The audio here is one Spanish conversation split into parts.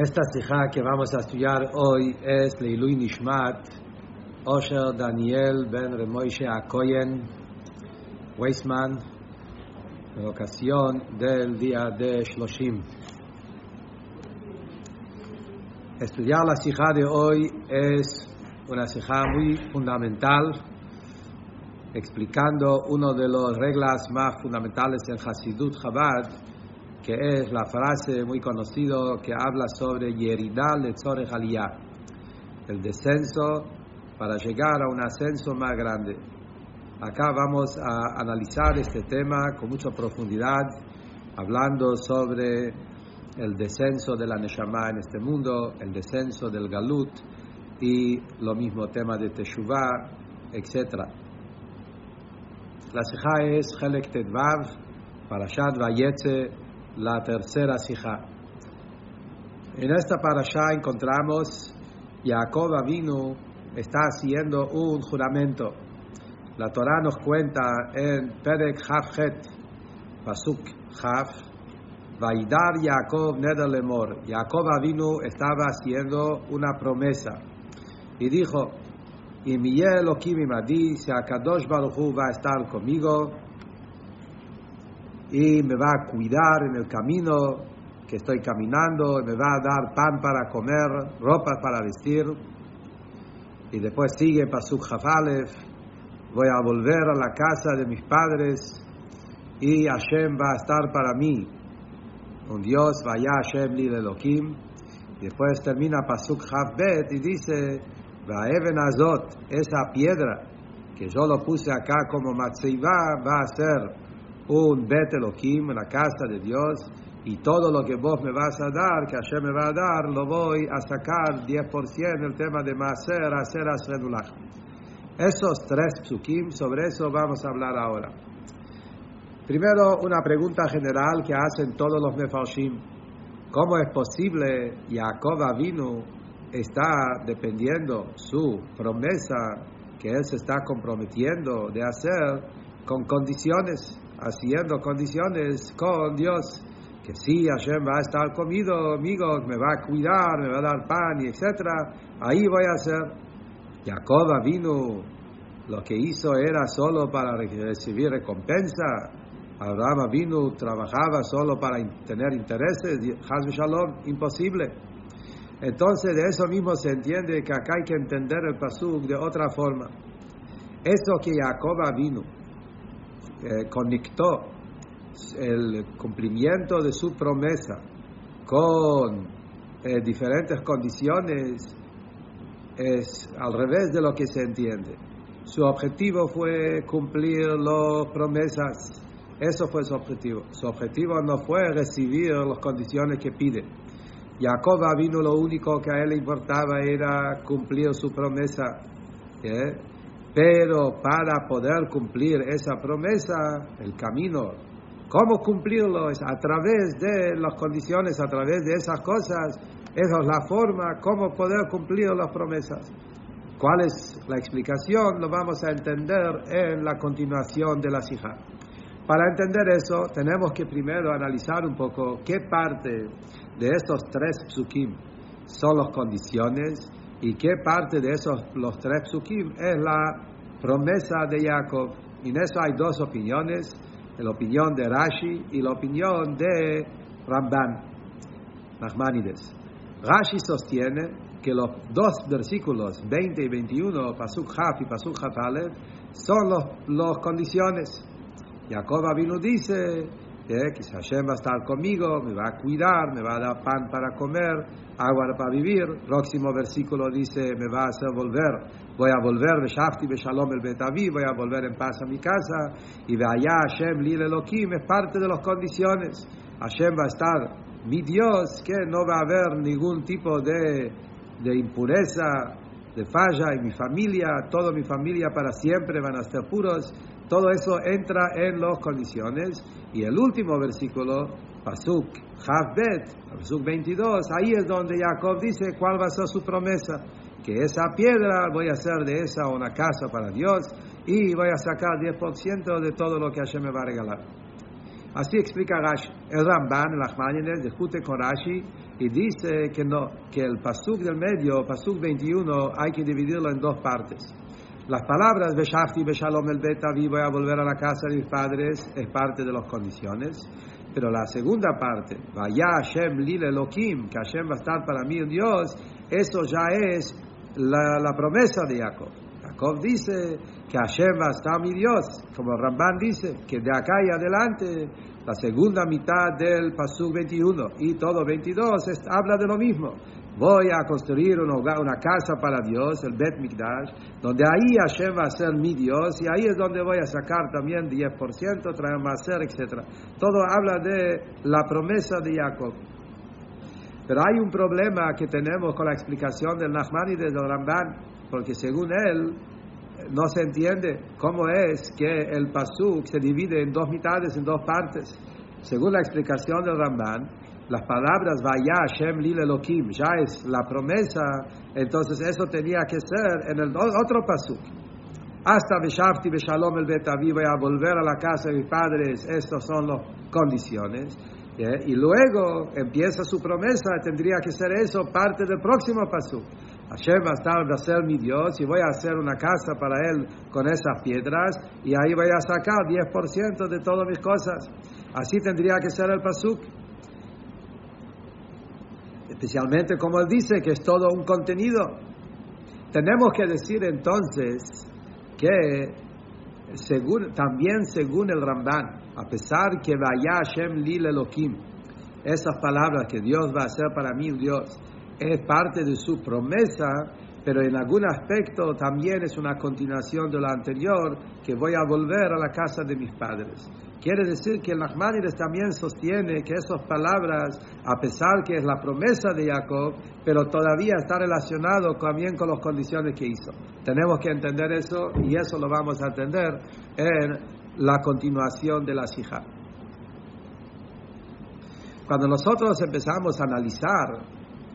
Esta sija que vamos a estudiar hoy es Leilui Nishmat, Osher Daniel Ben Remoishe Akoyen, Weisman, en ocasión del día de Shloshim. Estudiar la sija de hoy es una sija muy fundamental, explicando una de las reglas más fundamentales en Hasidut Chabad, que es la frase muy conocida que habla sobre Yerida Letzorech Aliyah, el descenso para llegar a un ascenso más grande. Acá vamos a analizar este tema con mucha profundidad, hablando sobre el descenso de la Neshama en este mundo, el descenso del Galut y lo mismo tema de Teshuvah, etc. La Sija es Helek Tedvav, Parashat Vayetze, la tercera sija. En esta parasha encontramos Jacob Avinu está haciendo un juramento. La Torah nos cuenta en Perek Het, Pasuk Haf, Vaidar Jacob Neder Lemor. Jacob Avinu estaba haciendo una promesa y dijo: Y mi Elohim imadi, si Akadosh Baruch va a estar conmigo, y me va a cuidar en el camino que estoy caminando, me va a dar pan para comer, ropa para vestir. Y después sigue Pasuk Jafalef, voy a volver a la casa de mis padres y Hashem va a estar para mí. Un Dios, vaya Hashem li Elohim. Después termina Pasuk Javbet y dice, Vaeven Azot, esa piedra que yo lo puse acá como Matzeiva va a ser un Bet Elohim, la casa de Dios, y todo lo que vos me vas a dar, que Hashem me va a dar, lo voy a sacar 10% el tema de Maser, Hacer, Asredulach. Esos tres psukim, sobre eso vamos a hablar ahora. Primero, una pregunta general que hacen todos los Mefarshim. ¿Cómo es posible Jacob Avinu está dependiendo su promesa que él se está comprometiendo de hacer con condiciones? Haciendo condiciones con Dios, que si Hashem va a estar conmigo, amigos, me va a cuidar, me va a dar pan y etcétera, ahí voy a hacer. Jacob vino, lo que hizo era solo para recibir recompensa. Abraham vino, trabajaba solo para tener intereses. Hazbe Shalom, imposible. Entonces, de eso mismo se entiende que acá hay que entender el Pasuk de otra forma. Eso que Jacob vino eh, conectó el cumplimiento de su promesa con eh, diferentes condiciones es al revés de lo que se entiende. Su objetivo fue cumplir las promesas. Eso fue su objetivo. Su objetivo no fue recibir las condiciones que pide. Jacob vino lo único que a él importaba era cumplir su promesa. ¿eh? Pero para poder cumplir esa promesa, el camino, ¿cómo cumplirlo? Es a través de las condiciones, a través de esas cosas. Esa es la forma, cómo poder cumplir las promesas. ¿Cuál es la explicación? Lo vamos a entender en la continuación de la sija. Para entender eso, tenemos que primero analizar un poco qué parte de estos tres psukim son las condiciones y qué parte de esos los tres psukim es la promesa de Jacob. Y en eso hay dos opiniones, la opinión de Rashi y la opinión de Ramban, Nachmanides. Rashi sostiene que los dos versículos 20 y 21, Pasuk Haf y Pasuk Hafalev, son las condiciones. Jacob Avinu dice que Hashem va a estar conmigo, me va a cuidar, me va a dar pan para comer, agua para vivir. Próximo versículo dice, me va a hacer volver, voy a volver, el voy a volver en paz a mi casa, y de allá Hashem Lil Elohim es parte de las condiciones. Hashem va a estar, mi Dios, que no va a haber ningún tipo de, de impureza, de falla en mi familia, toda mi familia para siempre van a estar puros. Todo eso entra en las condiciones. Y el último versículo, Pasuk Havbet, Pasuk 22, ahí es donde Jacob dice cuál va a ser su promesa. Que esa piedra voy a hacer de esa una casa para Dios y voy a sacar 10% de todo lo que Hashem me va a regalar. Así explica Rashi. El Ramban, el Achmanides, discute con Rashi y dice que no que el pasuk del medio, pasuk 21, hay que dividirlo en dos partes. Las palabras Beshafti Beshalom el Beta, voy a volver a la casa de mis padres, es parte de las condiciones. Pero la segunda parte, Vaya Hashem Lile Elohim, que Hashem va a estar para mí un Dios, eso ya es la, promesa de Jacob. Jacob dice que Hashem va a estar mi Dios, como Ramban dice, que de acá y adelante, la segunda mitad del Pasuk 21 y todo 22 habla de lo mismo voy a construir un hogar, una casa para Dios, el Bet Mikdash, donde ahí Hashem va a ser mi Dios y ahí es donde voy a sacar también 10%, traer más ser, etc. Todo habla de la promesa de Jacob. Pero hay un problema que tenemos con la explicación del y del Ramban, porque según él, no se entiende cómo es que el Pasuk se divide en dos mitades, en dos partes. Según la explicación del Ramban, las palabras Vaya Hashem Lil Elohim, ya es la promesa, entonces eso tenía que ser en el otro pasuk. Hasta Beshafti Beshalom el Betavi, voy a volver a la casa de mis padres, estas son las condiciones. Y luego empieza su promesa, tendría que ser eso parte del próximo pasuk. Hashem va a estar, va a ser mi Dios y voy a hacer una casa para él con esas piedras y ahí voy a sacar 10% de todas mis cosas. Así tendría que ser el pasuk especialmente como él dice que es todo un contenido. Tenemos que decir entonces que también según el Ramban, a pesar que vaya Hashem Lil Elohim, esas palabras que Dios va a hacer para mí Dios, es parte de su promesa, pero en algún aspecto también es una continuación de lo anterior, que voy a volver a la casa de mis padres. Quiere decir que el Nachmanides también sostiene que esas palabras, a pesar que es la promesa de Jacob, pero todavía está relacionado también con las condiciones que hizo. Tenemos que entender eso y eso lo vamos a entender en la continuación de la Sija. Cuando nosotros empezamos a analizar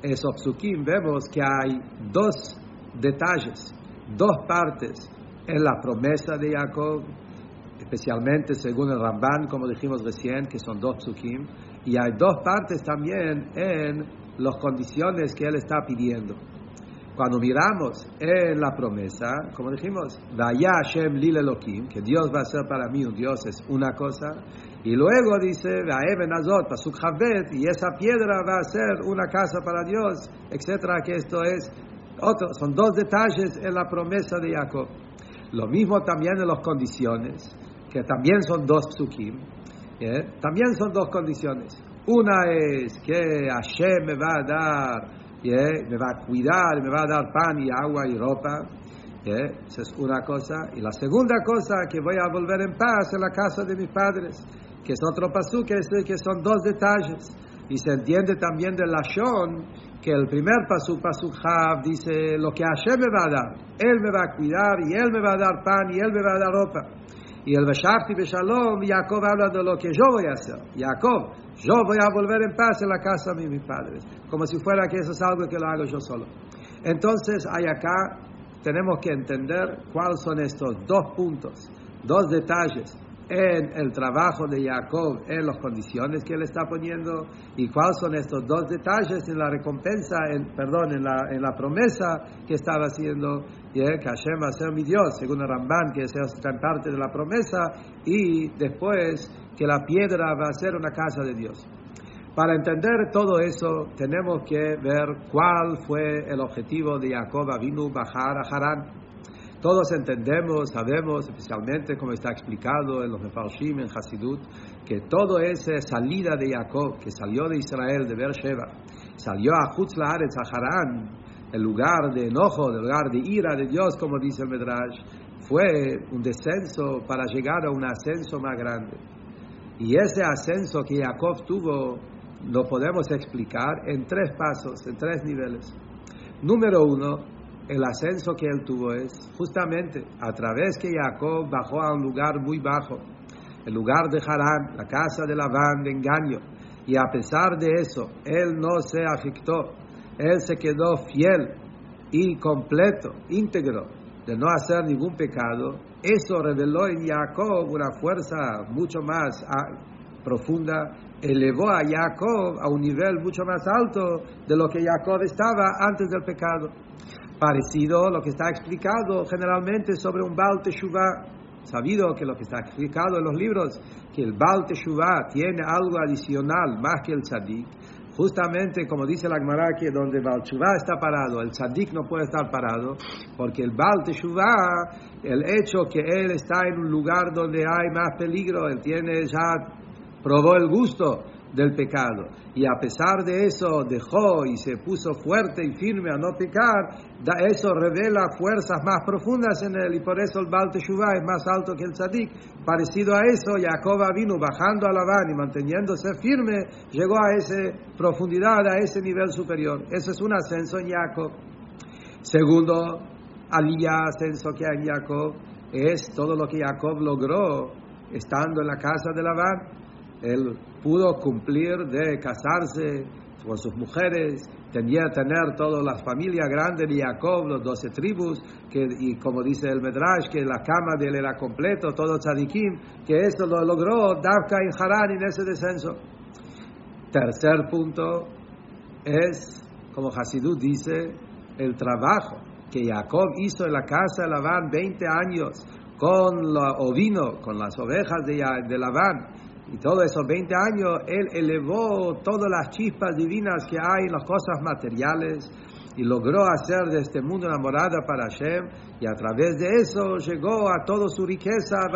esos psukim, vemos que hay dos detalles, dos partes en la promesa de Jacob especialmente según el Ramban, como dijimos recién, que son dos psukim, y hay dos partes también en las condiciones que él está pidiendo. Cuando miramos en la promesa, como dijimos, Vaya Hashem Lil Elohim, que Dios va a ser para mí un Dios es una cosa, y luego dice, Azot, Pasuk y esa piedra va a ser una casa para Dios, etcétera, que esto es otro, son dos detalles en la promesa de Jacob. Lo mismo también en las condiciones que también son dos psukim, también son dos condiciones. Una es que Hashem me va a dar, me va a cuidar, me va a dar pan y agua y ropa. Esa es una cosa. Y la segunda cosa, que voy a volver en paz a la casa de mis padres, que es otro pasuk, que, son dos detalles. Y se entiende también de Lashon, que el primer pasuk, pasuk Hav, dice lo que Hashem me va a dar. Él me va a cuidar y Él me va a dar pan y Él me va a dar ropa. Y el Beshafti Beshalom, Jacob habla de lo que yo voy a hacer. Jacob, yo voy a volver en paz en la casa de mis padres. Como si fuera que eso es algo que lo hago yo solo. Entonces, hay acá, tenemos que entender cuáles son estos dos puntos, dos detalles en el trabajo de Jacob, en las condiciones que él está poniendo, y cuáles son estos dos detalles en la recompensa, en, perdón, en la, en la promesa que estaba haciendo, y que Hashem va a ser mi Dios, según el Ramban, que es parte de la promesa, y después que la piedra va a ser una casa de Dios. Para entender todo eso, tenemos que ver cuál fue el objetivo de Jacob vino bajar a Harán. Todos entendemos, sabemos, especialmente como está explicado en los Mefarshim, en Hasidut, que todo esa salida de Jacob, que salió de Israel, de Beersheba, salió a Chutz Laaretz, a Harán, el lugar de enojo, el lugar de ira de Dios, como dice el Medrash, fue un descenso para llegar a un ascenso más grande. Y ese ascenso que Jacob tuvo lo podemos explicar en tres pasos, en tres niveles. Número uno, el ascenso que él tuvo es justamente a través que Jacob bajó a un lugar muy bajo, el lugar de Harán, la casa de Labán de engaño, y a pesar de eso, él no se afectó, él se quedó fiel y completo, íntegro, de no hacer ningún pecado, eso reveló en Jacob una fuerza mucho más ah, profunda. Elevó a Jacob a un nivel mucho más alto de lo que Jacob estaba antes del pecado. Parecido a lo que está explicado generalmente sobre un Baal Teshuvah. Sabido que lo que está explicado en los libros, que el Baal Teshuvah tiene algo adicional más que el Tzadik, justamente como dice la Gemara que donde Baal Teshuvah está parado, el Tzadik no puede estar parado, porque el Baal Teshuvah, el hecho que él está en un lugar donde hay más peligro, él tiene ya probó el gusto del pecado y a pesar de eso dejó y se puso fuerte y firme a no pecar, eso revela fuerzas más profundas en él y por eso el Baal Teshuvah es más alto que el Tzadik. Parecido a eso, Jacob vino bajando a Labán y manteniéndose firme, llegó a esa profundidad, a ese nivel superior. Eso es un ascenso en Jacob. Segundo, aliyah, ascenso que hay en Jacob, es todo lo que Jacob logró estando en la casa de Labán él pudo cumplir de casarse con sus mujeres, tenía tener toda la familia grande de Jacob, los doce tribus, que, y como dice el Medrash, que la cama de él era completo, todo tzadikim, que esto lo logró Davka y Haran en ese descenso. Tercer punto es, como Hasidut dice, el trabajo que Jacob hizo en la casa de Labán 20 años con la ovino, con las ovejas de, de Labán, y todos esos 20 años él elevó todas las chispas divinas que hay en las cosas materiales y logró hacer de este mundo una morada para Hashem. Y a través de eso llegó a toda su riqueza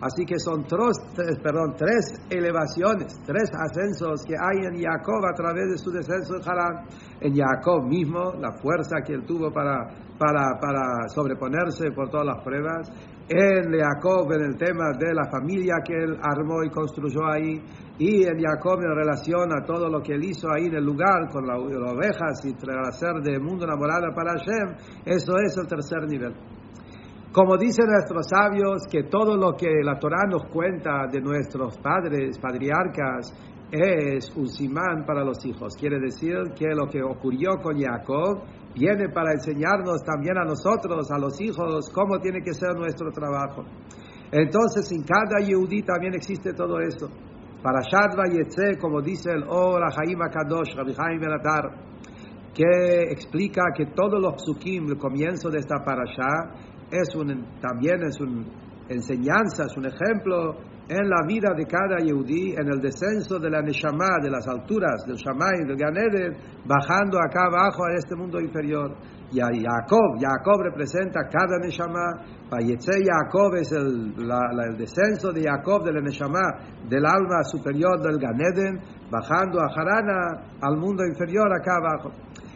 así que son tres, perdón, tres elevaciones tres ascensos que hay en Jacob a través de su descenso en Harán. En Jacob mismo la fuerza que él tuvo para, para, para sobreponerse por todas las pruebas en Jacob en el tema de la familia que él armó y construyó ahí, y en Jacob en relación a todo lo que él hizo ahí en el lugar con las ovejas y hacer de mundo enamorado para Hashem, eso es el tercer nivel. Como dicen nuestros sabios, que todo lo que la Torah nos cuenta de nuestros padres, patriarcas, es un simán para los hijos. Quiere decir que lo que ocurrió con Jacob viene para enseñarnos también a nosotros, a los hijos, cómo tiene que ser nuestro trabajo. Entonces, en cada Yehudí también existe todo esto. Para Shadva Yetze, como dice el Ora Haim Akadosh, Rabbi Haim Benatar, que explica que todos los psukim, el comienzo de esta parasha, es un, también es una enseñanza, es un ejemplo en la vida de cada Yehudí, en el descenso de la Neshama, de las alturas del Shamay, del Ganeden, bajando acá abajo a este mundo inferior. Y a Jacob, Jacob representa cada Neshama, Vayetze Jacob es el, el descenso de Jacob de la Neshama, del alma superior del Ganeden, bajando a Harana, al mundo inferior acá abajo.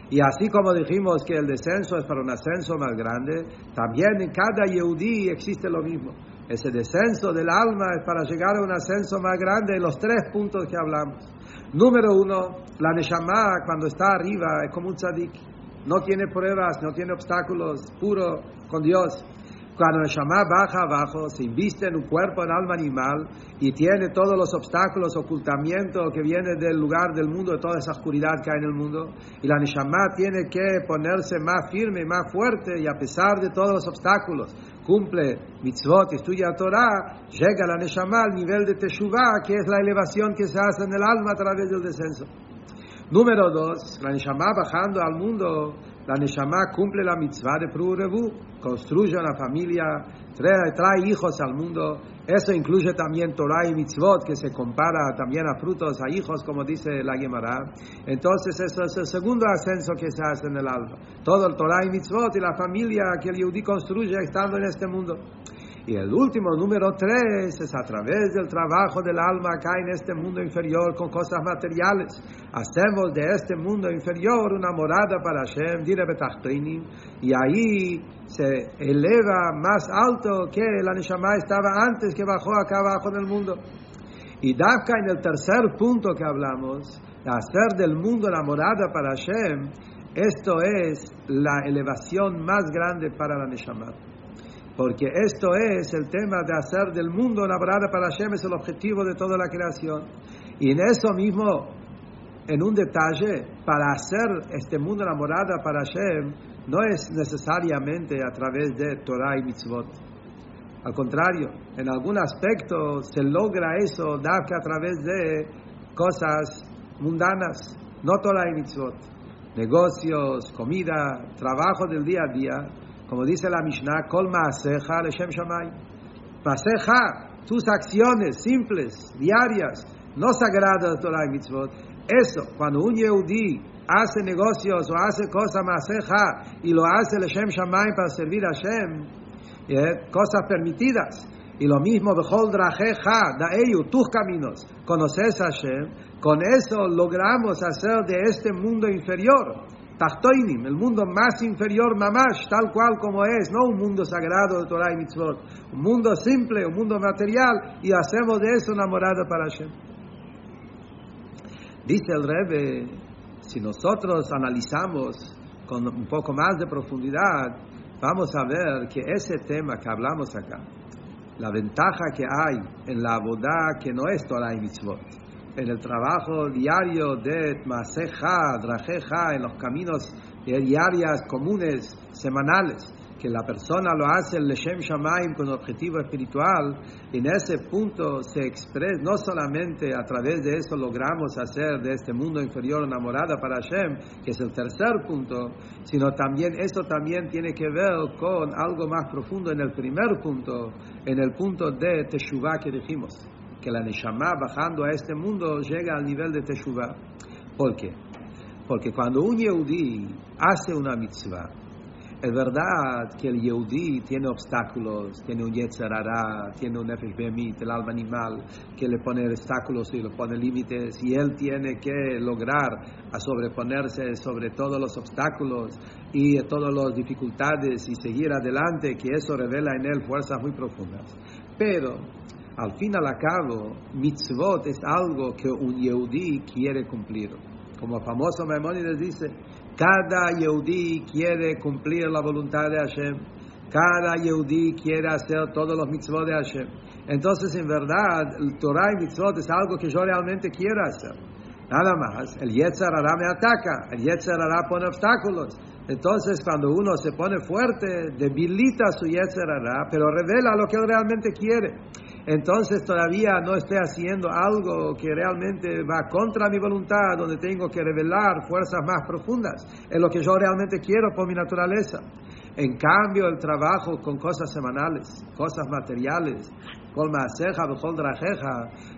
Y así como dijimos que el descenso es para un ascenso más grande, también en cada Yehudí existe lo mismo. Ese descenso del alma es para llegar a un ascenso más grande en los tres puntos que hablamos. Número uno, la Neshama cuando está arriba es como un tzadik. No tiene pruebas, no tiene obstáculos, puro con Dios. Cuando el Shama baja abajo, se inviste en un cuerpo, en alma animal, y tiene todos los obstáculos, ocultamiento que viene del lugar del mundo, de toda esa oscuridad que hay en el mundo, y la Neshama tiene que ponerse más firme, más fuerte, y a pesar de todos los obstáculos, cumple mitzvot, estudia Torah, llega la Neshama al nivel de Teshuvah, que es la elevación que se hace en el alma a través del descenso. Número dos, la Neshama bajando al mundo la Neshama cumple la mitzvah de Prurebu, construye una familia, trae, trae, hijos al mundo. Eso incluye también Torah y mitzvot, que se compara también a frutos, a hijos, como dice la Gemara. Entonces, eso es el segundo ascenso que se hace en el alma. Todo el Torah y mitzvot y la familia que el Yehudi construye estando en este mundo. Y el último, número tres, es a través del trabajo del alma acá en este mundo inferior con cosas materiales. Hacemos de este mundo inferior una morada para Hashem, dire y ahí se eleva más alto que la Neshama estaba antes que bajó acá abajo en el mundo. Y Dafka en el tercer punto que hablamos, hacer del mundo la morada para Hashem, esto es la elevación más grande para la Neshama porque esto es el tema de hacer del mundo una morada para Hashem, es el objetivo de toda la creación. Y en eso mismo, en un detalle, para hacer este mundo una morada para Hashem, no es necesariamente a través de Torah y mitzvot. Al contrario, en algún aspecto se logra eso a través de cosas mundanas, no Torah y mitzvot. Negocios, comida, trabajo del día a día, como dice la Mishnah, kol ma'aseja leshem shamay. Ma'aseja, tus acciones simples, diarias, no sagradas Torah y mitzvot. Eso, cuando un Yehudi hace negocios o hace cosas ma'aseja y lo hace leshem shamay para servir a Hashem, cosas permitidas. Y lo mismo, Bechol Drajeja, da ellos, tus caminos, conoces a Hashem, con eso logramos hacer de este mundo inferior, Tachtoinim, el mundo más inferior, Mamash, tal cual como es, no un mundo sagrado de Torah y Mitzvot, un mundo simple, un mundo material, y hacemos de eso una morada para Hashem. Dice el Rebbe, si nosotros analizamos con un poco más de profundidad, vamos a ver que ese tema que hablamos acá, la ventaja que hay en la boda que no es Torah y Mitzvot, en el trabajo diario de Maseja, Drajeja, en los caminos diarias comunes, semanales, que la persona lo hace el Leshem Shamaim con objetivo espiritual, en ese punto se expresa, no solamente a través de eso logramos hacer de este mundo inferior enamorada para Hashem, que es el tercer punto, sino también eso también tiene que ver con algo más profundo en el primer punto, en el punto de Teshuvah que dijimos, que la Neshama bajando a este mundo llega al nivel de Teshuvah. ¿Por qué? Porque cuando un Yehudi hace una mitzvah, es verdad que el Yehudi tiene obstáculos, tiene un Yetzerara, tiene un Nefesh el alma animal, que le pone obstáculos y le pone límites, y él tiene que lograr a sobreponerse sobre todos los obstáculos y todas las dificultades y seguir adelante, que eso revela en él fuerzas muy profundas. Pero, al fin y al cabo, mitzvot es algo que un Yehudi quiere cumplir. Como famoso Maimónides dice, cada Yehudi quiere cumplir la voluntad de Hashem. Cada Yehudi quiere hacer todos los mitzvot de Hashem. Entonces, en verdad, el Torah y mitzvot es algo que yo realmente quiero hacer. Nada más, el Yetzer Hará me ataca, el Yetzer Hará pone obstáculos. Entonces, cuando uno se pone fuerte, debilita su Yetzer Hará, pero revela lo que él realmente quiere entonces todavía no estoy haciendo algo que realmente va contra mi voluntad, donde tengo que revelar fuerzas más profundas, en lo que yo realmente quiero por mi naturaleza. En cambio, el trabajo con cosas semanales, cosas materiales, con maseja,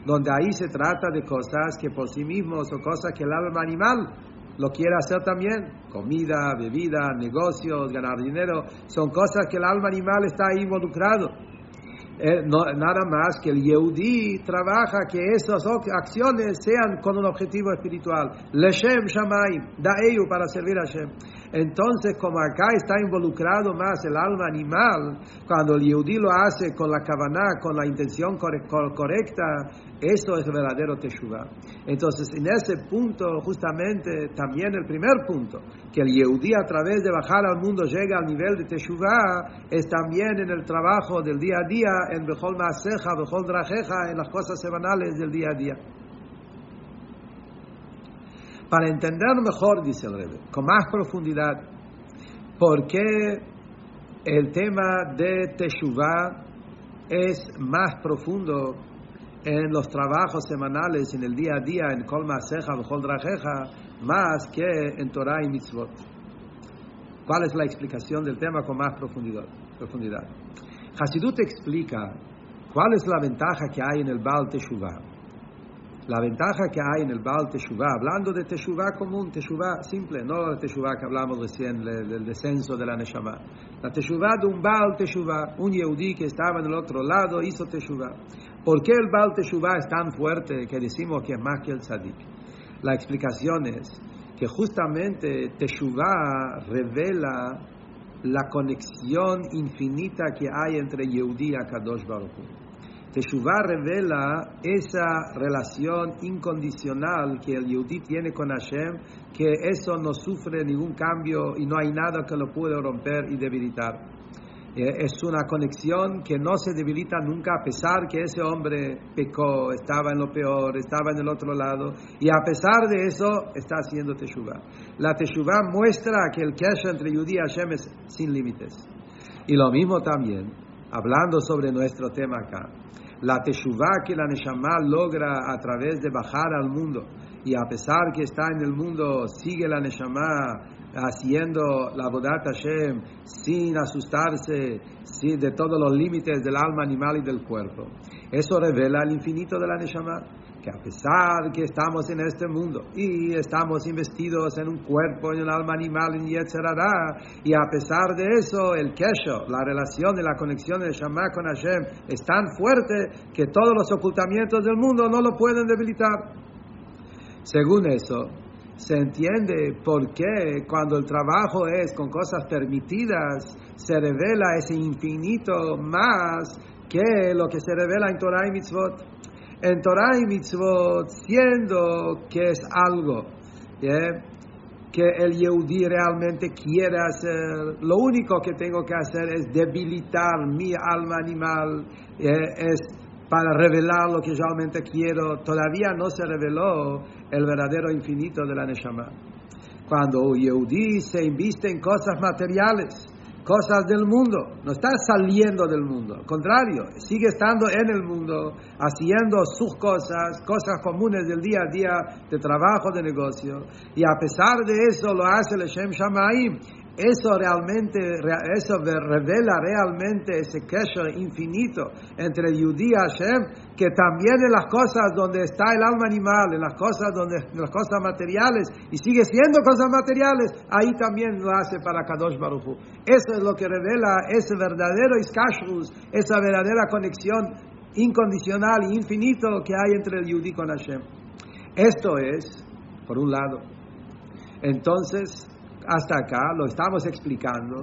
donde ahí se trata de cosas que por sí mismos son cosas que el alma animal lo quiere hacer también. Comida, bebida, negocios, ganar dinero, son cosas que el alma animal está involucrado. Eh, nada más que el Yehudi trabaja que esas acciones sean con un objetivo espiritual. Leshem Shamaim, da para servir a Hashem. Entonces, como acá está involucrado más el alma animal, cuando el Yehudi lo hace con la kavaná, con la intención correcta, eso es verdadero Teshuvah. Entonces, en ese punto, justamente, también el primer punto, que el Yehudi a través de bajar al mundo llega al nivel de Teshuvah, es también en el trabajo del día a día, en Bechol Maaseja, Bechol Drajeja, en las cosas semanales del día a día. Para entender mejor, dice el Rebbe, con más profundidad, por qué el tema de Teshuvah es más profundo en los trabajos semanales, en el día a día, en Kol Maaseja, Bechol Drajeja, más que en Torah y Mitzvot. ¿Cuál es la explicación del tema con más profundidad? profundidad? Hasidut explica cuál es la ventaja que hay en el Baal Teshuvah. La ventaja que hay en el Baal Teshuvah, hablando de Teshuvah común, Teshuvah simple, no la Teshuvah que hablamos recién del descenso de la Neshama. La Teshuvah de un Baal Teshuvah, un Yehudi que estaba en el otro lado, hizo Teshuvah. ¿Por qué el Baal Teshuvah es tan fuerte que decimos que es más que el Tzadik? La explicación es que justamente Teshuvah revela la conexión infinita que hay entre Yehudi y Akadosh Baruch Teshuvah revela esa relación incondicional que el Yehudi tiene con Hashem, que eso no sufre ningún cambio y no hay nada que lo pueda romper y debilitar. Eh, es una conexión que no se debilita nunca a pesar que ese hombre pecó, estaba en lo peor, estaba en el otro lado y a pesar de eso está haciendo Teshuvah. La Teshuvah muestra que el Kesha entre Yudí y Hashem es sin límites. Y lo mismo también hablando sobre nuestro tema acá. La Teshuvah que la Neshama logra a través de bajar al mundo y a pesar que está en el mundo, sigue la Neshama haciendo la Bodat Hashem sin asustarse sin, de todos los límites del alma animal y del cuerpo. Eso revela el infinito de la Neshama, que a pesar que estamos en este mundo y estamos investidos en un cuerpo, en un alma animal, en Yetzerara, y a pesar de eso, el Kesho, la relación y la conexión de Neshama con Hashem es tan fuerte que todos los ocultamientos del mundo no lo pueden debilitar. Según eso, se entiende por qué cuando el trabajo es con cosas permitidas, se revela ese infinito más que lo que se revela en Torah y Mitzvot. En Torah y Mitzvot, siendo que es algo que el Yehudi realmente quiere hacer, lo único que tengo que hacer es debilitar mi alma animal, es para revelar lo que realmente quiero, todavía no se reveló el verdadero infinito de la Neshama. Cuando Yehudi se inviste en cosas materiales, cosas del mundo, no está saliendo del mundo, al contrario, sigue estando en el mundo, haciendo sus cosas, cosas comunes del día a día, de trabajo, de negocio, y a pesar de eso lo hace el Shem Shamaim, eso realmente, eso revela realmente ese queso infinito entre Yudí y Hashem, que también en las cosas donde está el alma animal, en las cosas donde las cosas materiales, y sigue siendo cosas materiales, ahí también lo hace para Kadosh Baruchu. Eso es lo que revela ese verdadero iskashrus, esa verdadera conexión incondicional e infinito que hay entre el Yudí con Hashem. Esto es, por un lado. Entonces, hasta acá, lo estamos explicando,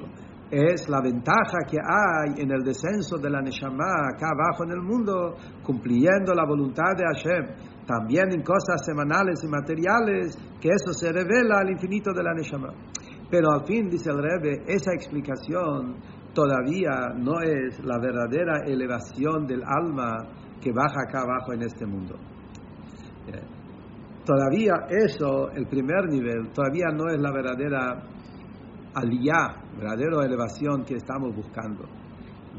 es la ventaja que hay en el descenso de la Neshama acá abajo en el mundo, cumpliendo la voluntad de Hashem, también en cosas semanales y materiales, que eso se revela al infinito de la Neshama. Pero al fin, dice el Rebbe, esa explicación todavía no es la verdadera elevación del alma que baja acá abajo en este mundo. Todavía eso, el primer nivel, todavía no es la verdadera aliyah, verdadera elevación que estamos buscando.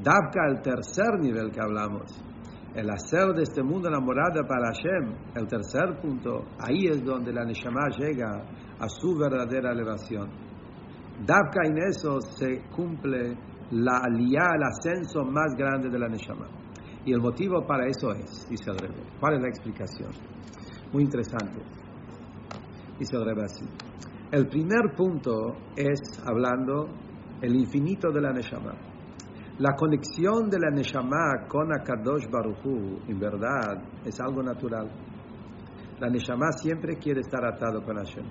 Dabka, el tercer nivel que hablamos, el hacer de este mundo la morada para Hashem, el tercer punto, ahí es donde la Neshama llega a su verdadera elevación. Dabka en eso se cumple la aliyah, el ascenso más grande de la Neshama. Y el motivo para eso es, dice el Rebbe. ¿Cuál es la explicación? Muy interesante. Dice el así. El primer punto es hablando el infinito de la Neshama. La conexión de la Neshama con Akadosh Baruchu, en verdad, es algo natural. La Neshama siempre quiere estar atado con Hashem.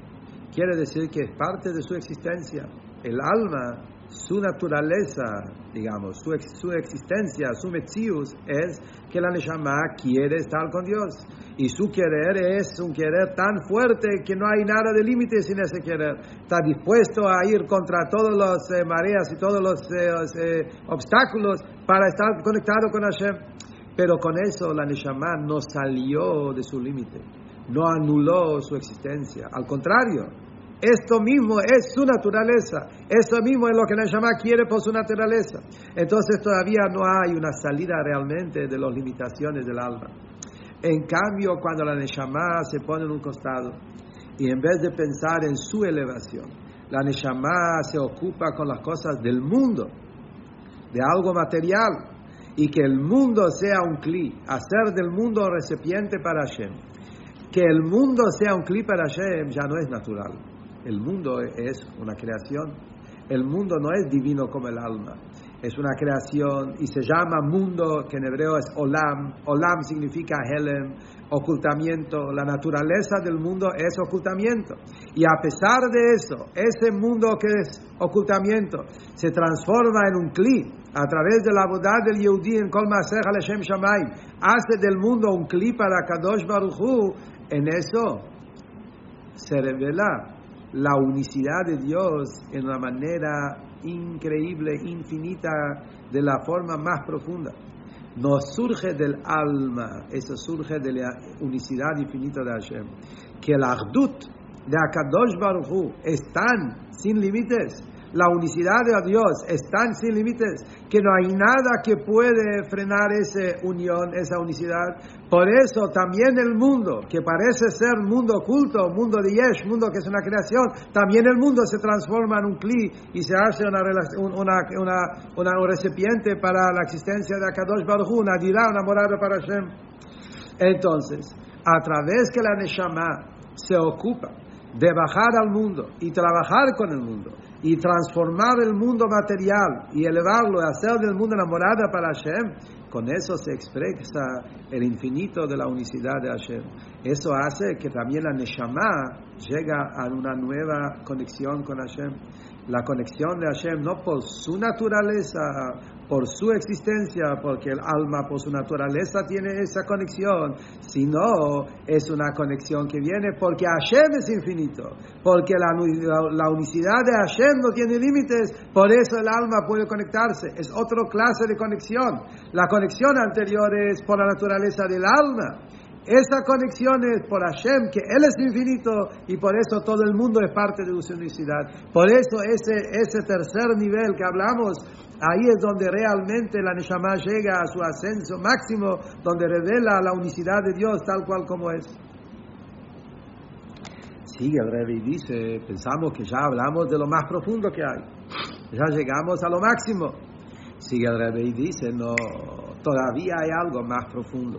Quiere decir que es parte de su existencia. El alma su naturaleza, digamos, su, su existencia, su metzius es que la Neshama quiere estar con Dios. Y su querer es un querer tan fuerte que no hay nada de límite sin ese querer. Está dispuesto a ir contra todas las eh, mareas y todos los eh, eh, obstáculos para estar conectado con Hashem. Pero con eso la Neshama no salió de su límite, no anuló su existencia. Al contrario, esto mismo es su naturaleza. Esto mismo es lo que la Neshama quiere por su naturaleza. Entonces todavía no hay una salida realmente de las limitaciones del alma. En cambio, cuando la Neshama se pone en un costado y en vez de pensar en su elevación, la Neshama se ocupa con las cosas del mundo, de algo material, y que el mundo sea un cli, hacer del mundo recipiente para Hashem. Que el mundo sea un cli para Hashem ya no es natural el mundo es una creación. El mundo no es divino como el alma. Es una creación y se llama mundo, que en hebreo es olam. Olam significa helem, ocultamiento. La naturaleza del mundo es ocultamiento. Y a pesar de eso, ese mundo que es ocultamiento se transforma en un cli a través de la bondad del Yehudi en Kol Maser Hashem Shamayim. Hace del mundo un cli para Kadosh Baruch En eso se revela la unicidad de Dios en una manera increíble, infinita, de la forma más profunda. No surge del alma, eso surge de la unicidad infinita de Hashem. Que el Agdut de Akadosh Baruch Hu es tan sin límites, la unicidad de Dios es tan sin límites que no hay nada que puede frenar esa unión, esa unicidad. Por eso también el mundo, que parece ser mundo oculto, mundo de Yesh, mundo que es una creación, también el mundo se transforma en un cli y se hace una, una, una, un recipiente para la existencia de Akadosh Baruch Hu, una dirá, una morada para Hashem. Entonces, a través que la Neshama se ocupa de bajar al mundo y trabajar con el mundo y transformar el mundo material y elevarlo hacer del mundo una morada para Hashem, con eso se expresa el infinito de la unicidad de Hashem. Eso hace que también la Neshama llega a una nueva conexión con Hashem. La conexión de Hashem no por su naturaleza por su existencia, porque el alma por su naturaleza tiene esa conexión, sino es una conexión que viene porque Hashem es infinito, porque la, la, unicidad de Hashem no tiene límites, por eso el alma puede conectarse, es otra clase de conexión. La conexión anterior es por la naturaleza del alma. Esa conexión es por Hashem, que Él es infinito y por eso todo el mundo es parte de su unicidad. Por eso ese, ese tercer nivel que hablamos Ahí es donde realmente la Neshama llega a su ascenso máximo, donde revela la unicidad de Dios tal cual como es. Sigue el Rebbe y dice, pensamos que ya hablamos de lo más profundo que hay. Ya llegamos a lo máximo. Sigue el Rebbe y dice, no, todavía hay algo más profundo.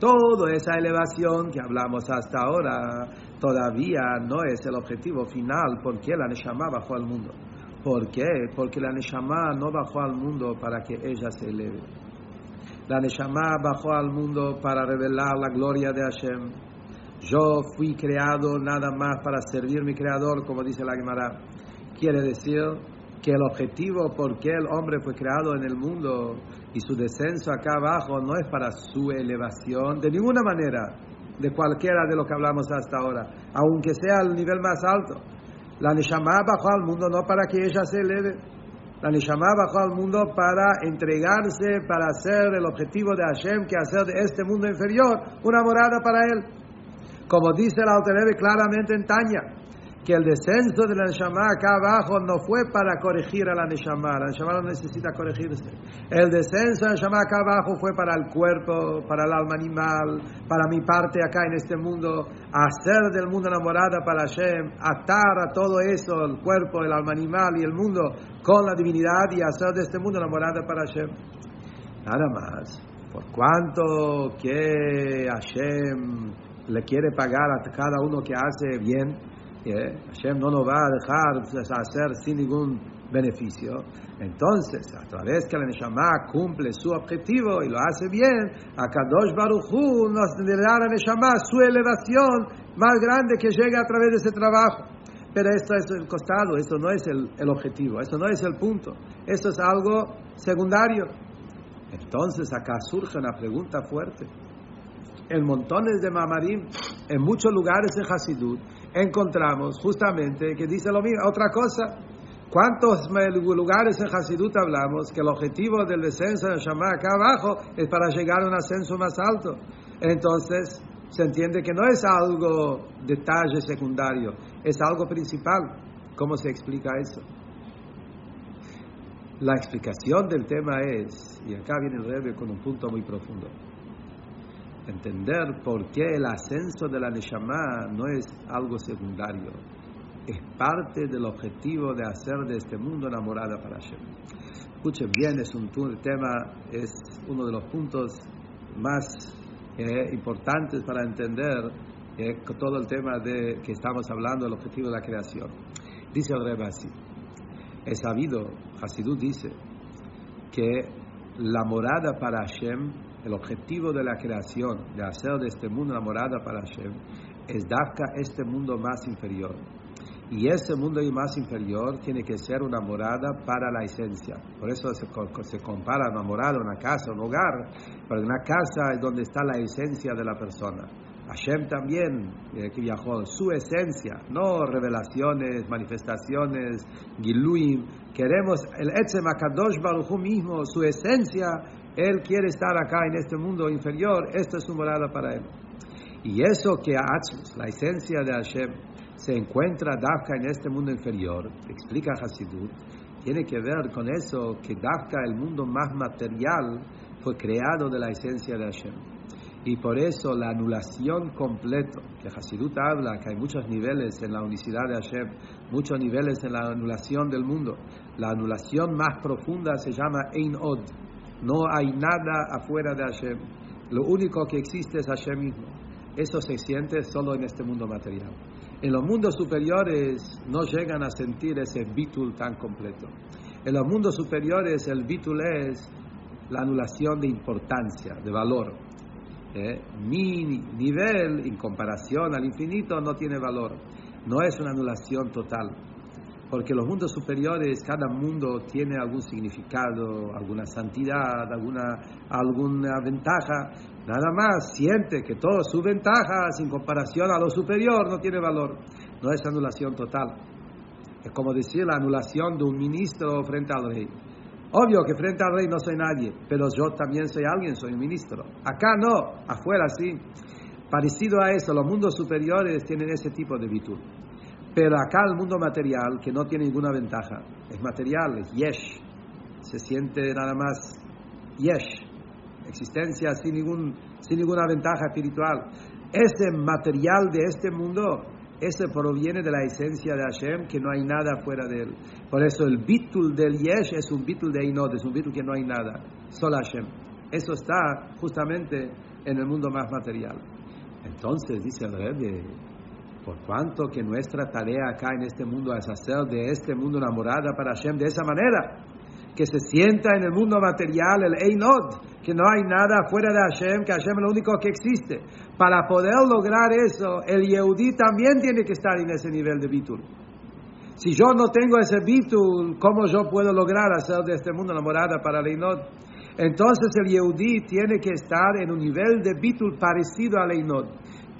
Toda esa elevación que hablamos hasta ahora todavía no es el objetivo final porque la Neshama bajó al mundo. ¿Por qué? Porque la Neshama no bajó al mundo para que ella se eleve. La Neshama bajó al mundo para revelar la gloria de Hashem. Yo fui creado nada más para servir mi creador, como dice la Gemara. Quiere decir que el objetivo por qué el hombre fue creado en el mundo y su descenso acá abajo no es para su elevación de ninguna manera, de cualquiera de lo que hablamos hasta ahora, aunque sea el nivel más alto la Neshama bajó al mundo no para que ella se eleve. La Neshama bajó al mundo para entregarse, para hacer el objetivo de Hashem, que hacer de este mundo inferior una morada para él. Como dice la Autorebe claramente en Tanya, que el descenso de la Neshama acá abajo no fue para corregir a la Neshama, la Neshama no necesita corregirse. El descenso de la Neshama acá abajo fue para el cuerpo, para el alma animal, para mi parte acá en este mundo, hacer del mundo enamorada para Hashem, atar a todo eso, el cuerpo, el alma animal y el mundo, con la divinidad y hacer de este mundo enamorada para Hashem. Nada más. Por cuanto que Hashem le quiere pagar a cada uno que hace bien, Hashem no nos va a dejar hacer sin ningún beneficio. Entonces, a través que la Neshama cumple su objetivo y lo hace bien, a Kadosh Baruch Hu nos dará a la Neshama su elevación más grande que llega a través de ese trabajo. Pero esto es el costado, esto no es el, el objetivo, esto no es el punto, esto es algo secundario. Entonces acá surge una pregunta fuerte. En montones de mamarim, en muchos lugares de Hasidut, encontramos justamente que dice lo mismo, otra cosa. ¿Cuántos lugares en Hasidut hablamos que el objetivo del descenso de Shama acá abajo es para llegar a un ascenso más alto? Entonces, se entiende que no es algo detalle secundario, es algo principal. ¿Cómo se explica eso? La explicación del tema es, y acá viene el Rebbe con un punto muy profundo entender por qué el ascenso de la Neshama no es algo secundario, es parte del objetivo de hacer de este mundo enamorada para Hashem. Escuchen bien, es un tema, es uno de los puntos más eh, importantes para entender eh, todo el tema de que estamos hablando del objetivo de la creación. Dice el Rebbe así, es sabido, Hasidut dice, que la morada para Hashem el objetivo de la creación, de hacer de este mundo una morada para Hashem, es Dafka este mundo más inferior. Y ese mundo más inferior tiene que ser una morada para la esencia. Por eso se, se compara una morada, una casa, un hogar. Pero una casa es donde está la esencia de la persona. Hashem también, eh, que viajó, su esencia, no revelaciones, manifestaciones, giluim. Queremos el Etzem Akadosh Baruch mismo, su esencia él quiere estar acá en este mundo inferior, esta es su morada para él. Y eso que Atzmus, la esencia de Hashem, se encuentra Dafka en este mundo inferior, explica Hasidut, tiene que ver con eso que Dafka, el mundo más material, fue creado de la esencia de Hashem. Y por eso la anulación completa, que Hasidut habla, que hay muchos niveles en la unicidad de Hashem, muchos niveles en la anulación del mundo. La anulación más profunda se llama Ein Od. No hay nada afuera de Hashem. Lo único que existe es Hashem mismo. Eso se siente solo en este mundo material. En los mundos superiores no llegan a sentir ese bitul tan completo. En los mundos superiores el bitul es la anulación de importancia, de valor. ¿Eh? Mi nivel, en comparación al infinito, no tiene valor. No es una anulación total. Porque los mundos superiores, cada mundo tiene algún significado, alguna santidad, alguna, alguna ventaja. Nada más siente que todo su ventaja, en comparación a lo superior, no tiene valor. No es anulación total. Es como decir la anulación de un ministro frente al rey. Obvio que frente al rey no soy nadie, pero yo también soy alguien, soy un ministro. Acá no, afuera sí. Parecido a eso, los mundos superiores tienen ese tipo de virtud. Pero acá el mundo material, que no tiene ninguna ventaja, es material, es yesh. Se siente nada más yesh, existencia sin, ningún, sin ninguna ventaja espiritual. Ese material de este mundo ese proviene de la esencia de Hashem, que no hay nada fuera de él. Por eso el bitul del Yesh es un bitul de Inod, es un bitul que no hay nada, solo Hashem. Eso está justamente en el mundo más material. Entonces, dice el Rebbe, por cuanto que nuestra tarea acá en este mundo es hacer de este mundo una morada para Hashem de esa manera, que se sienta en el mundo material el Einod, que no hay nada fuera de Hashem, que Hashem es lo único que existe. Para poder lograr eso, el Yehudi también tiene que estar en ese nivel de Bitul. Si yo no tengo ese Bitul, ¿cómo yo puedo lograr hacer de este mundo una morada para el Einod? Entonces el Yehudi tiene que estar en un nivel de Bitul parecido al Einod.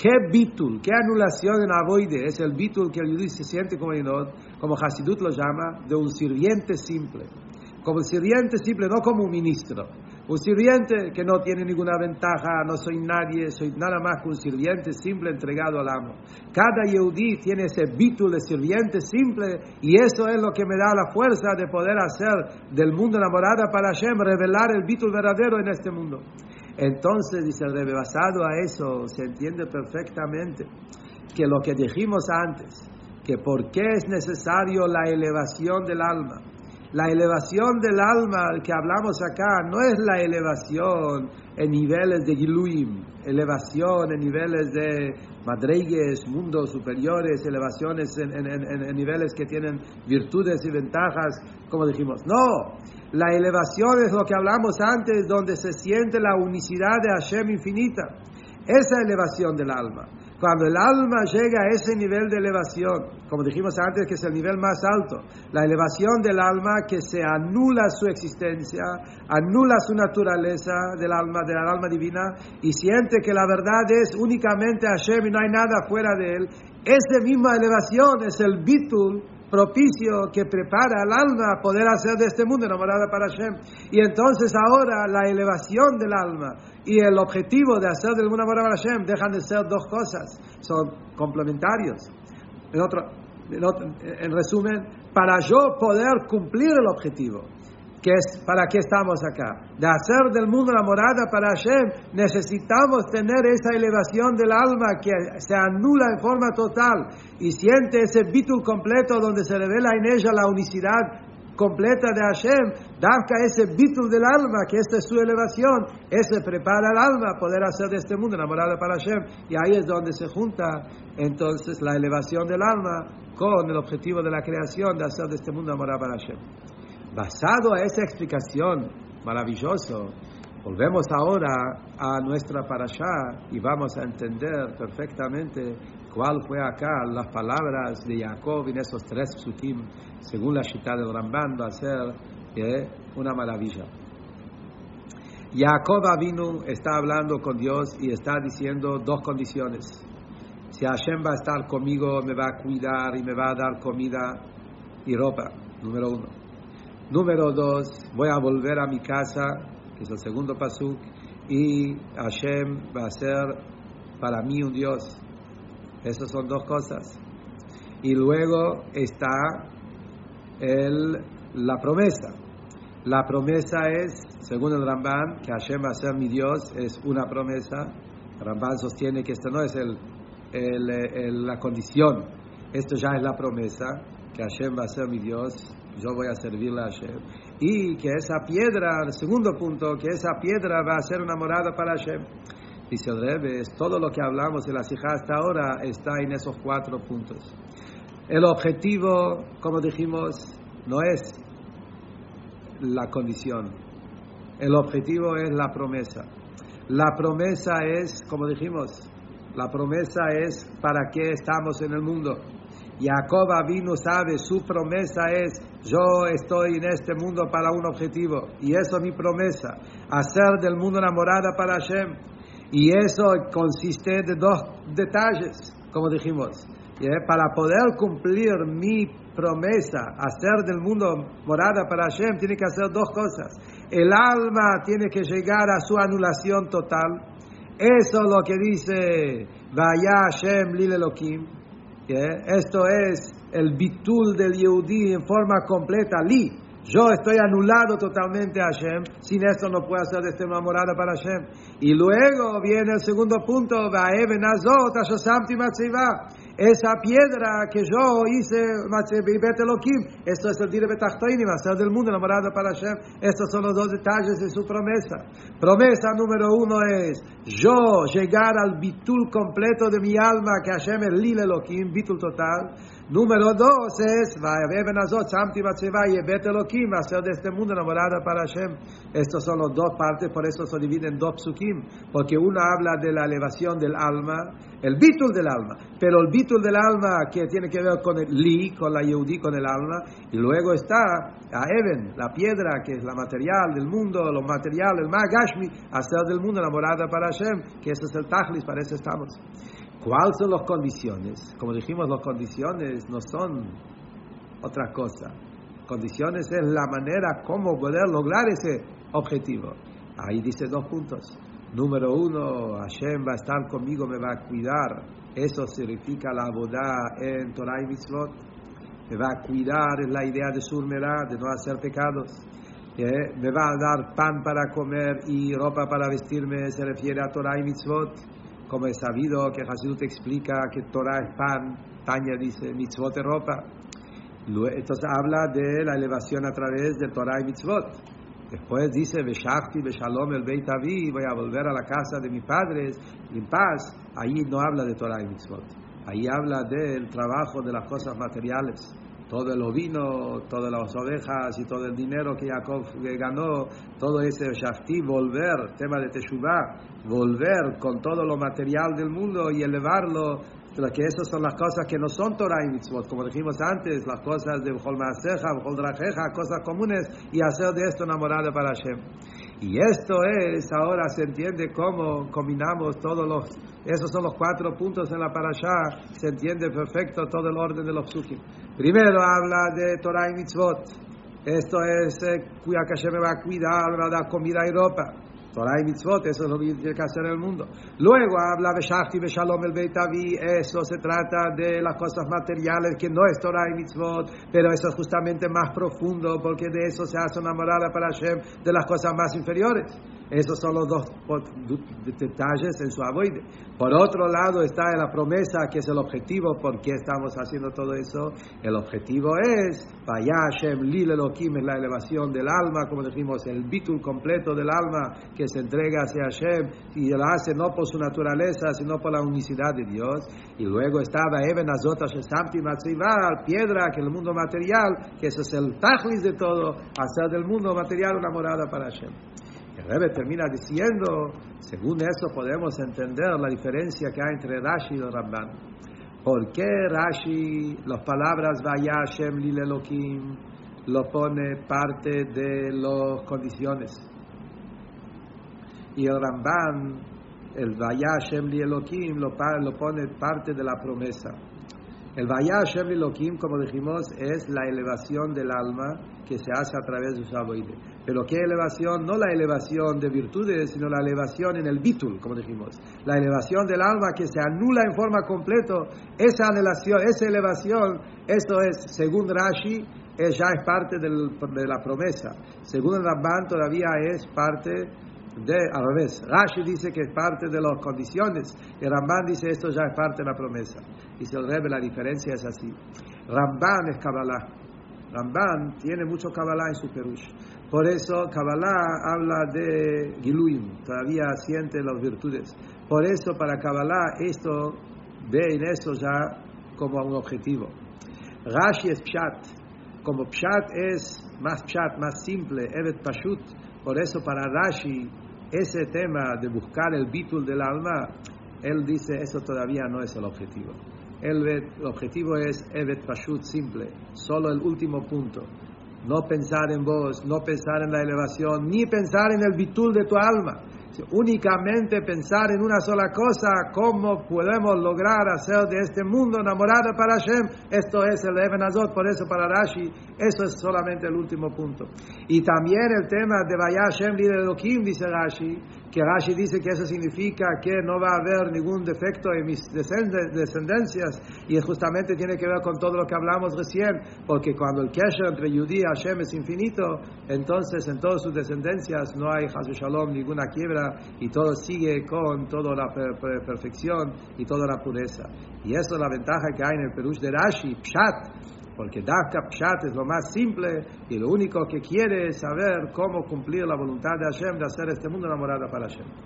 ¿Qué bitul, qué anulación en avoide es el bitul que el Yehudi se siente como como Hasidut lo llama, de un sirviente simple? Como sirviente simple, no como un ministro. Un sirviente que no tiene ninguna ventaja, no soy nadie, soy nada más que un sirviente simple entregado al amo. Cada Yehudi tiene ese bitul de sirviente simple y eso es lo que me da la fuerza de poder hacer del mundo enamorada para Hashem, revelar el bitul verdadero en este mundo. Entonces, dice el Rebbe, basado a eso, se entiende perfectamente que lo que dijimos antes, que por qué es necesario la elevación del alma, la elevación del alma que hablamos acá no es la elevación en niveles de Giluim, elevación en niveles de madreigues, mundos superiores, elevaciones en, niveles que tienen virtudes y ventajas, como dijimos. No, la elevación es lo que hablamos antes, donde se siente la unicidad de Hashem infinita. Esa elevación del alma. Cuando el alma llega a ese nivel de elevación, como dijimos antes que es el nivel más alto, la elevación del alma que se anula su existencia, anula su naturaleza del alma, de la alma divina, y siente que la verdad es únicamente Hashem y no hay nada fuera de él, esa misma elevación es el bitul propicio que prepara al alma a poder hacer de este mundo enamorada para Hashem. Y entonces ahora la elevación del alma y el objetivo de hacer del mundo enamorada para Hashem dejan de ser dos cosas, son complementarios. En, otro, en resumen, para yo poder cumplir el objetivo, que es para qué estamos acá, de hacer del mundo la morada para Hashem, necesitamos tener esa elevación del alma que se anula en forma total y siente ese bitul completo donde se revela en ella la unicidad completa de Hashem, Dafka ese bitul del alma, que esta es su elevación, ese prepara al alma a poder hacer de este mundo enamorada para Hashem, y ahí es donde se junta entonces la elevación del alma con el objetivo de la creación de hacer de este mundo enamorada para Hashem. Basado a esa explicación maravilloso, volvemos ahora a nuestra parashá y vamos a entender perfectamente cuál fue acá las palabras de Jacob en esos tres sutim, según la cita del Ramban, va a ser una maravilla. Jacob Avinu está hablando con Dios y está diciendo dos condiciones. Si Hashem va a estar conmigo, me va a cuidar y me va a dar comida y ropa, número uno. Número dos, voy a volver a mi casa, que es el segundo pasuk, y Hashem va a ser para mí un Dios. Esas son dos cosas. y luego está el, la promesa. La promesa es, según el Ramban, que Hashem va a ser mi Dios, es una promesa. El Ramban sostiene que esta no es el, el, la condición, esto ya es la promesa, que Hashem va a ser mi Dios, yo voy a servirle a Hashem. Y que esa piedra, el segundo punto, que esa piedra va a ser una morada para Hashem. Dice el Rebbe, todo lo que hablamos de la Sijá hasta ahora está en esos cuatro puntos. El objetivo, como dijimos, no es la condición. El objetivo es la promesa. La promesa es, como dijimos, la promesa es para qué estamos en el mundo. Jacob vino sabe, su promesa es, yo estoy en este mundo para un objetivo. Y eso es mi promesa, hacer del mundo una morada para Hashem. Y eso consiste de dos detalles, como dijimos. Para poder cumplir mi promesa, hacer del mundo morada para Hashem, tiene que hacer dos cosas. El alma tiene que llegar a su anulación total. Eso es lo que dice Vaya Hashem Lil Elohim. Esto es el bitul del Yehudi en forma completa. Li, yo estoy anulado totalmente a Hashem. Sin esto no puedo hacer de este morada para Hashem. Y luego viene el segundo punto. Esa piedra que yo hice, esto es el dire betachtoinim, hacer del mundo enamorado para Hashem. Estos son los dos detalles de su promesa. Promesa número uno es, yo llegar al bitul completo de mi alma, que Hashem es lile Elohim, bitul total. Número dos es, hacer de este mundo enamorado para Hashem. Estos son los dos partes, por eso se dividen en dos psukim, porque uno habla de la elevación del alma, el bitul del alma, pero el bitul del alma que tiene que ver con el li, con la yehudi, con el alma, y luego está a Even, la piedra que es la material del mundo, lo material, el magashmi, hacer del mundo la morada para Hashem, que ese es el tajlis, para eso estamos. ¿Cuáles son las condiciones? Como dijimos, las condiciones no son otra cosa. Condiciones es la manera como poder lograr ese objetivo. Ahí dice dos puntos. Número uno, Hashem va a estar conmigo, me va a cuidar. Eso significa la boda en Torah y Mitzvot. Me va a cuidar, es la idea de su humedad, de no hacer pecados. ¿Eh? Me va a dar pan para comer y ropa para vestirme, se refiere a Torah y Mitzvot. Como es sabido que te explica que Torah es pan, Tanya dice Mitzvot es ropa. Entonces habla de la elevación a través de Torah y Mitzvot. Después dice, Beshachti, Beshalom, el Beit Avi, voy a volver a la casa de mis padres en paz. Ahí no habla de Torah y Mitzvot. Ahí habla del trabajo de las cosas materiales. Todo el ovino, todas las ovejas y todo el dinero que Jacob ganó, todo ese Shafti, volver, tema de Teshuvah, volver con todo lo material del mundo y elevarlo que esas son las cosas que no son Torah y Mitzvot, como dijimos antes, las cosas de Bechol Maaseja, Bechol Drajeja, cosas comunes, y hacer de esto una para Hashem. Y esto es, ahora se entiende cómo combinamos todos los, esos son los cuatro puntos en la parashá, se entiende perfecto todo el orden de los psukim. Primero habla de Torah y Mitzvot, esto es, eh, cuya que va a cuidar, va a dar comida y ropa. Torah y mitzvot, eso es lo que tiene que hacer el mundo. Luego habla de Shachti, de Shalom, el Beitavi, eso se trata de las cosas materiales que no es Torah y mitzvot, pero eso es justamente más profundo porque de eso se hace una morada para Hashem de las cosas más inferiores. Esos son los dos detalles en su avoide. Por otro lado está la promesa, que es el objetivo, ¿por qué estamos haciendo todo eso? El objetivo es, Vaya Hashem, Lil Elohim, es la elevación del alma, como dijimos, el bitul completo del alma que se entrega hacia Hashem y lo hace no por su naturaleza, sino por la unicidad de Dios. Y luego estaba Eben Azot piedra, que el mundo material, que ese es el tajlis de todo, hacer del mundo material una morada para Hashem. El Rebbe termina diciendo, según eso podemos entender la diferencia que hay entre Rashi y el Ramban. ¿Por qué Rashi, las palabras Vaya Hashem Lil Elohim, lo pone parte de las condiciones? Y el Ramban, el Vaya Hashem Lil Elohim, lo, lo pone parte de la promesa. El Vaya Hashem Elohim, como dijimos, es la elevación del alma que se hace a través de su aboide. Pero ¿qué elevación? No la elevación de virtudes, sino la elevación en el bitul, como dijimos. La elevación del alma que se anula en forma completa. Esa anulación, esa elevación, esto es, según Rashi, es, ya es parte de la promesa. Según el Ramban, todavía es parte de, al revés, Rashi dice que es parte de las condiciones y Ramban dice esto ya es parte de la promesa. Dice el Rebbe, la diferencia es así. Ramban es Kabbalah. Ramban tiene mucho Kabbalah en su Perush. Por eso Kabbalah habla de Giluim, todavía siente las virtudes. Por eso para Kabbalah esto ve en eso ya como un objetivo. Rashi es Pshat. Como Pshat es más Pshat, más simple, Evet Pashut, por eso para Rashi, ese tema de buscar el bitul del alma, él dice, eso todavía no es el objetivo. El, el objetivo es Evet Pashut simple, solo el último punto. No pensar en vos, no pensar en la elevación, ni pensar en el bitul de tu alma únicamente pensar en una sola cosa, cómo podemos lograr hacer de este mundo enamorado para Hashem, esto es el Eben Azot, por eso para Rashi, eso es solamente el último punto. Y también el tema de Vaya Hashem de Elohim, dice Rashi, que Rashi dice que eso significa que no va a haber ningún defecto en mis descendencias y justamente tiene que ver con todo lo que hablamos recién, porque cuando el kesher entre Yudí y Hashem es infinito, entonces en todas sus descendencias no hay Hazu Shalom, ninguna quiebra y todo sigue con toda la perfección y toda la pureza. Y eso es la ventaja que hay en el Perush de Rashi, Pshat, porque Dafka Pshat es lo más simple y lo único que quiere es saber cómo cumplir la voluntad de Hashem de hacer este mundo enamorado para Hashem.